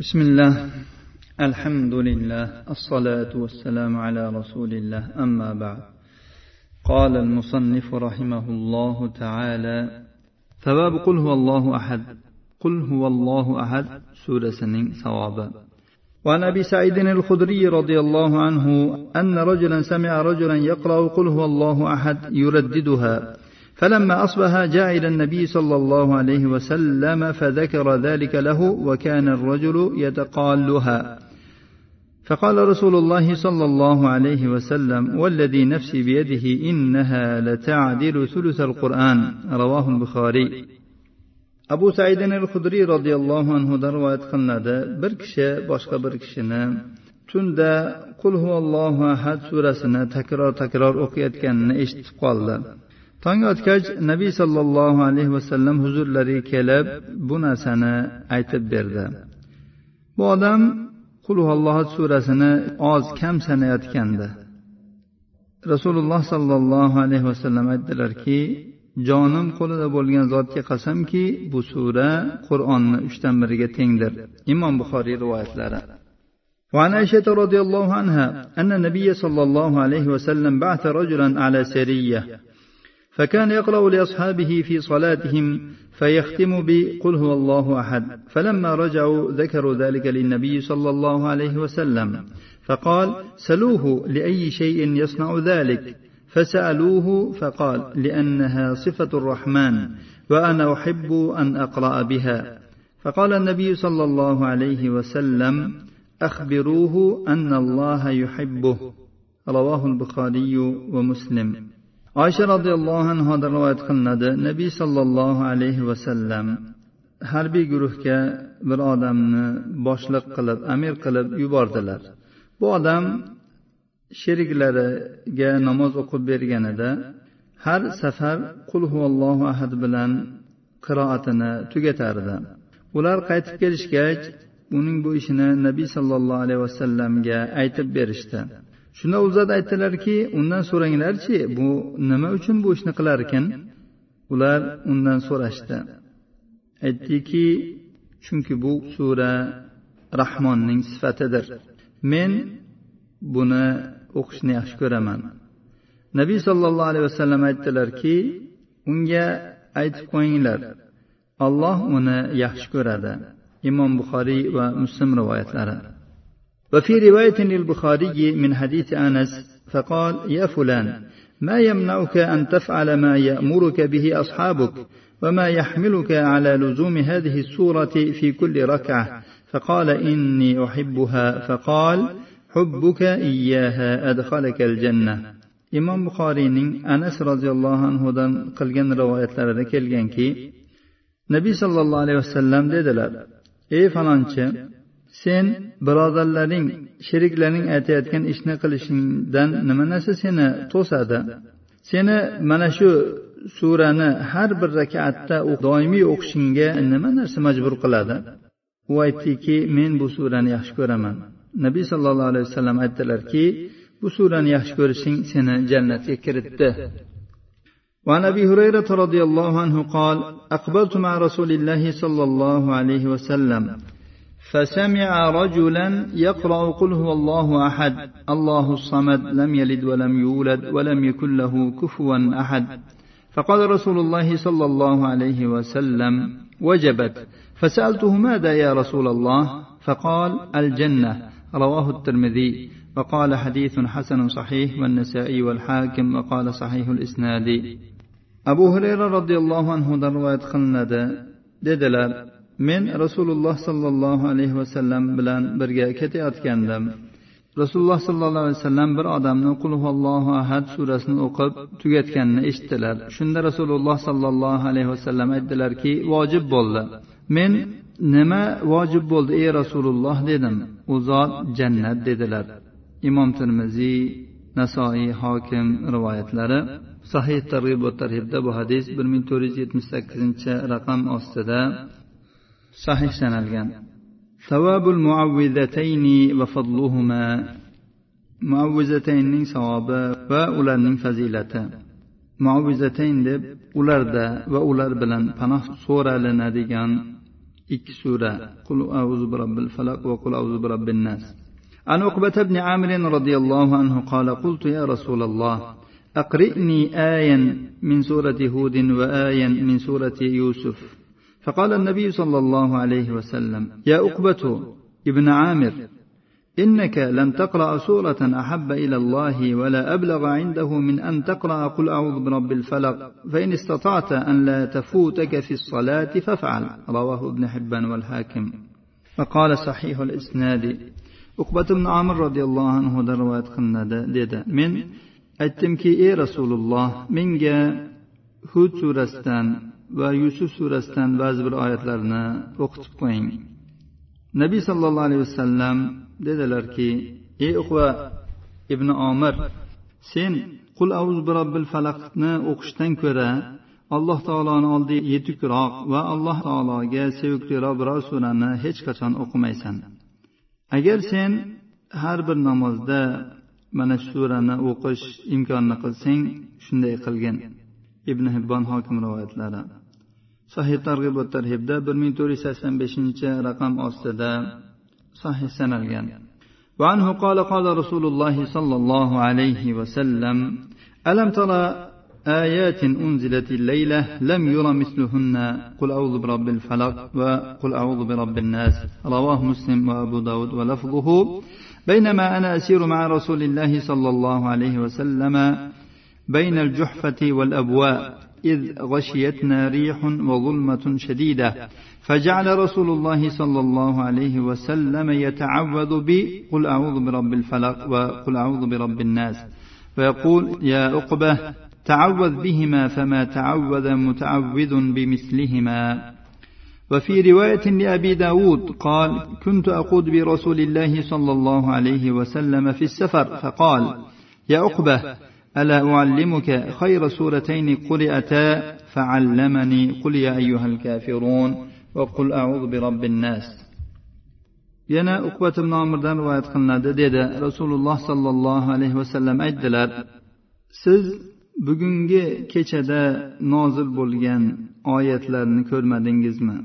بسم الله. الحمد لله. الصلاة والسلام على رسول الله. أما بعد. قال المصنف رحمه الله تعالى ثواب قل هو الله أحد. قل هو الله أحد. سورة سنين ثوابا وعن أبي سعيد الخدري رضي الله عنه أن رجلا سمع رجلا يقرأ قل هو الله أحد يرددها. فلما أصبح جاء إلى النبي صلى الله عليه وسلم فذكر ذلك له وكان الرجل يتقالها. فقال رسول الله صلى الله عليه وسلم والذي نفسي بيده إنها لتعدل ثلث القرآن. رواه البخاري. أبو سعيد الخدري رضي الله عنه دروا يتقلنا بركشة باشق بركشنا تندى قل هو الله أحد سورة تكرار تكرار أقيت كان اشتقال tong otgach nabiy sollallohu alayhi vasallam huzurlariga kelib bu narsani aytib berdi bu odam qulhualloh surasini oz kam sanayotgandi rasululloh sollallohu alayhi vasallam aytdilarki jonim qo'lida bo'lgan zotga qasamki bu sura qur'onni uchdan biriga tengdir imom buxoriy rivoyatlari وعن عائشة رضي الله عنها أن النبي صلى الله عليه وسلم بعث رجلا على سرية فكان يقرأ لأصحابه في صلاتهم فيختم بقل هو الله أحد فلما رجعوا ذكروا ذلك للنبي صلى الله عليه وسلم فقال سلوه لأي شيء يصنع ذلك فسألوه فقال لأنها صفة الرحمن وأنا أحب أن أقرأ بها فقال النبي صلى الله عليه وسلم أخبروه أن الله يحبه رواه البخاري ومسلم. Oysha roziyallohu anhodan rivoyat qilinadi. Nabiy sollallohu alayhi vasallam harbiy guruhga bir odamni boshliq qilib amir qilib yubordilar. Bu odam sheriklariga namoz o'qib berganida har safar qul huvallohu ahad bilan qiroatini tugatardi. Ular qaytib kelishgach uning bu ishini nabiy sollallohu alayhi vasallamga aytib berishdi. Shunda u zot aytdilarki undan so'ranglarchi bu nima uchun bu ishni qilar ekan ular undan so'rashdi. Aytdiki chunki bu sura rahmonning sifatidir. Men buni o'qishni yaxshi ko'raman. Nabiy sollallohu alayhi vasallam aytdilarki unga aytib qo'yinglar olloh uni yaxshi ko'radi. Imom buxoriy va muslim rivoyatlari. وفي رواية للبخاري من حديث أنس فقال يا فلان ما يمنعك أن تفعل ما يأمرك به أصحابك وما يحملك على لزوم هذه السورة في كل ركعة؟ فقال إني أحبها. فقال حبك إياها أدخلك الجنة. imom buxoriyning anas roziyallohu anhudan qilgan rivoyatlarida kelganki nabiy sollallohu alayhi vasallam dedilar ey falonchi sen birodarlaring sheriklaring aytayotgan ishni qilishingdan nima narsa seni to'sadi seni mana shu surani har bir rakatda doimiy o'qishingga nima narsa majbur qiladi u aytdiki men bu surani yaxshi ko'raman nabiy sollallohu alayhi vasallam aytdilarki bu surani yaxshi ko'rishing seni jannatga kiritdi وعن ابي هريره رضي الله عنه قال اقبلت مع رسول الله صلى الله عليه وسلم فسمع رجلا يقرأ قل هو الله أحد الله الصمد لم يلد ولم يولد ولم يكن له كفوا أحد. فقال رسول الله صلى الله عليه وسلم وجبت. فسألته ماذا يا رسول الله؟ فقال الجنة. رواه الترمذي. وقال حديث حسن صحيح والنسائي والحاكم وقال صحيح الإسناد. أبو هريرة رضي الله عنه رواية خلنا dedilar men rasululloh sollallohu alayhi vasallam bilan birga ketayotgandim. Rasululloh sollallohu alayhi vasallam bir odamni qulhuallohu ahad surasini o'qib tugatganini eshitdilar. Shunda rasululloh sollallohu alayhi vasallam aytdilarki vojib bo'ldi. Men nima vojib bo'ldi ey rasululloh? dedim. U zot jannat dedilar. Imom termiziy nasoiy hokim rivoyatlari. Sahih targ'ibot tarhibda bu hadis bir ming to'rt yuz yetmish sakkizinchi raqam ostida sahih sanalgan savabul muavvizatayni va fadluhuma muavvizataynning savobi va ularning fazilati muavvizatayn deb ularda va ular bilan panoh so'ralinadigan ikki sura qul auzu birabbil falaq va qul auzu birabbin nas عن عقبة بن عامر رضي الله عنه قال قلت يا رسول الله أقرئني آيا من سورة هود وآيا من سورة يوسف فقال النبي صلى الله عليه وسلم يا عقبة ابن عامر إنك لن تقرأ سورة أحب إلى الله ولا أبلغ عنده من أن تقرأ قل أعوذ برب الفلق فإن استطعت أن لا تفوتك في الصلاة فافعل. رواه ابن حبان والحاكم. فقال صحيح الإسناد. uqbat ibn amir roziyallohu anhudan rivoyat qilinadi dedi men aytdimki ey rasululloh menga hud surasidan va yusuf surasidan ba'zi bir oyatlarni o'qitib qo'ying. Nabiy sollallohu alayhi vasallam dedilarki ey uqva ibn omir sen qul avuz birobbil falaqni o'qishdan ko'ra alloh taoloni oldiga yetukroq va alloh taologa sevikliroq biror surani hech qachon o'qimaysan. Agar sen har bir namozda mana shu surani o'qish imkonini qilsang shunday qilgin. Ibn hibbon hokim rivoyatlari. Sahih targ'ib va tarhibda bir ming to'rt yuz sakson beshinchi raqam ostida sahih sanalgan. وعنه قال قال رسول الله صلى الله عليه وسلم ألم ترى آيات أنزلت الليلة لم ير مثلهن قل أعوذ برب الفلق وقل أعوذ برب الناس رواه مسلم وأبو داود ولفظه بينما أنا أسير مع رسول الله صلى الله عليه وسلم بين الجحفة والأبواء إذ غشيتنا ريح وظلمة شديدة فجعل رسول الله صلى الله عليه وسلم يتعوذ بقل أعوذ برب الفلق وقل أعوذ برب الناس. ويقول يا عقبة تعوذ بهما فما تعوذ متعوذ بمثلهما. وفي رواية لأبي داود قال كنت أقود برسول الله صلى الله عليه وسلم في السفر فقال يا عقبة ألا أعلمك خير سورتين قرئتا فعلمني قل يا أيها الكافرون وقل أعوذ برب الناس yana uqbat ibn omirdan rivoyat qilinadi dedi rasululloh sollallohu alayhi vasallam aytdilar siz bugungi kechada nozil bo'lgan oyatlarni ko'rmadingizmi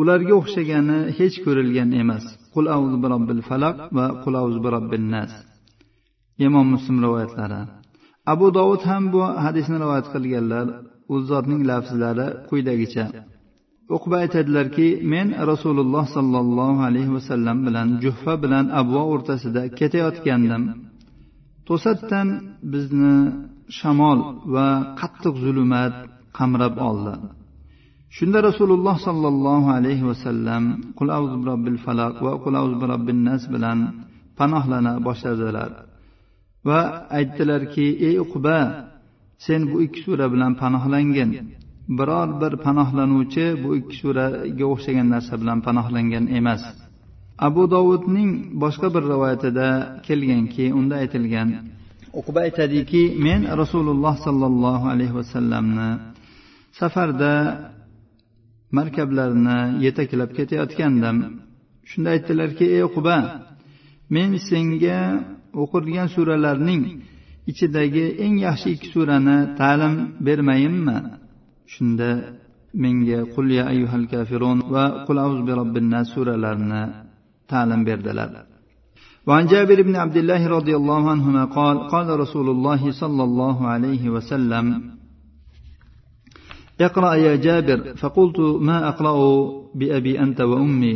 ularga o'xshagani hech ko'rilgan emas qul avzu birobbil falaq va qul avzu birobbin nas Imom muslim rivoyatlari. Abu dovud ham bu hadisni rivoyat qilganlar u zotning lafzlari quyidagicha. Uqba aytadilarki men rasululloh sollallohu alayhi vasallam bilan juhfa bilan abvo o'rtasida ketayotgandim. To'satdan bizni shamol va qattiq zulumat qamrab oldi. Shunda rasululloh sollallohu alayhi vasallam qul avzu birobbil falaq va qul avzu birobbin nas bilan panohlana boshladilar. Va aytdilarki ey uqba sen bu ikki sura bilan panohlangin. Biror bir panohlanuvchi bu ikki suraga o'xshagan narsa bilan panohlangan emas. Abu dovudning boshqa bir rivoyatida kelganki unda aytilgan uqba aytadiki men rasululloh sollallohu alayhi vasallamni safarda markablarni yetaklab ketayotgandim. Shunda aytdilarki ey uqba men senga o'qilgan suralarning ichidagi eng yaxshi ikki surani ta'lim bermayinmi shunda menga qul ya ayyuhal kafirun va qul auz bi robbin nas suralarini ta'lim berdilar وعن جابر بن عبد الله رضي الله عنهما قال قال رسول الله صلى الله عليه وسلم اقرأ يا جابر فقلت ما أقرأ بأبي أنت وأمي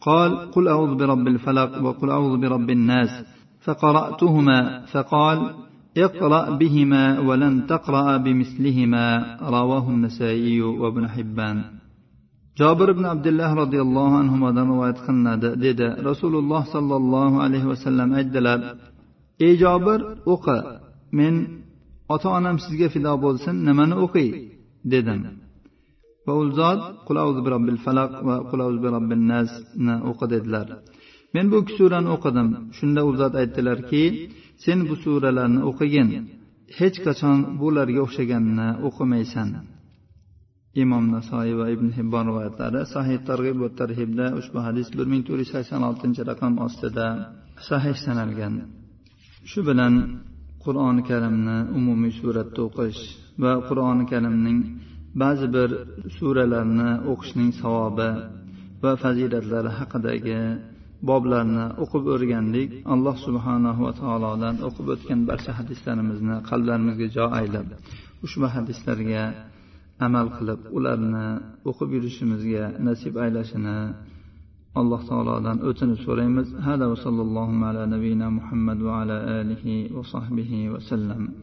قال قل أعوذ برب الفلق وقل أعوذ برب الناس فقرأتهما فقال اقرأ بهما ولن تقرأ بمثلهما رواه النسائي وابن حبان jobir ibn abdulloh roziyallohu anhudan rivoyat qilinadi dedi rasululloh sollallohu alayhi vasallam aytdilar ey jobir o'qi men ota onam sizga fido bo'lsin nimani o'qiy dedim va u zot qul bi robbil falaq va qul bi robbin nasni o'qi dedilar men bu ikki surani o'qidim. Shunda u zot aytdilarki sen bu suralarni o'qigin. Hech qachon bularga o'xshaganini o'qimaysan. Imom nasoiy va ibn hibbon rivoyatlari sahih targ'ib va tarhibda ushbu hadis bir ming to'rt yuz sakson oltinchi raqam ostida sahih sanalgan. Shu bilan qur'oni karimni umumiy suratda o'qish va qur'oni karimning ba'zi bir suralarni o'qishning savobi va fazilatlari haqidagi boblarni o'qib o'rgandik. Alloh subhanahu va taolodan o'qib o'tgan barcha hadislarimizni qalblarimizga jo aylab ushbu hadislarga amal qilib ularni o'qib yurishimizga nasib aylashini alloh taolodan o'tinib so'raymiz. Hada va sallallohu ala nabiyina muhammad va ala alihi va sahbihi vasallam